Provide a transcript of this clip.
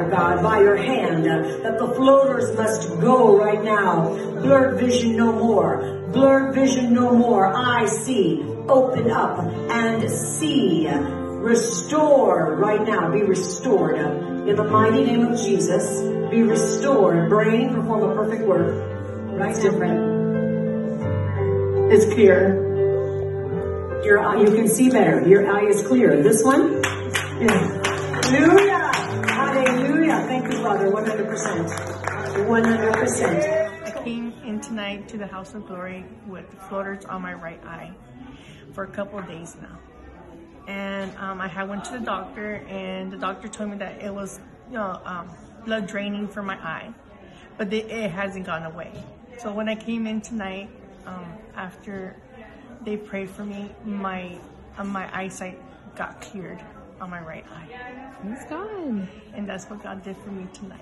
Lord God, by your hand, that the floaters must go right now. Blurred vision no more. Blurred vision no more. I see. Open up and see. Restore right now. Be restored. In the mighty name of Jesus, be restored. Brain, perform a perfect work. Right It's different. It's clear. Your eye, you can see better. Your eye is clear. This one? Yeah. Hallelujah. Father. 100%. 100%. I came in tonight to the House of Glory with floaters on my right eye for a couple days now. And um, I had went to the doctor and the doctor told me that it was, you know, um, blood draining from my eye, but it hasn't gone away. So when I came in tonight, um, after they prayed for me, my uh, my eyesight got cleared on my right eye. He's gone. And that's what God did for me tonight.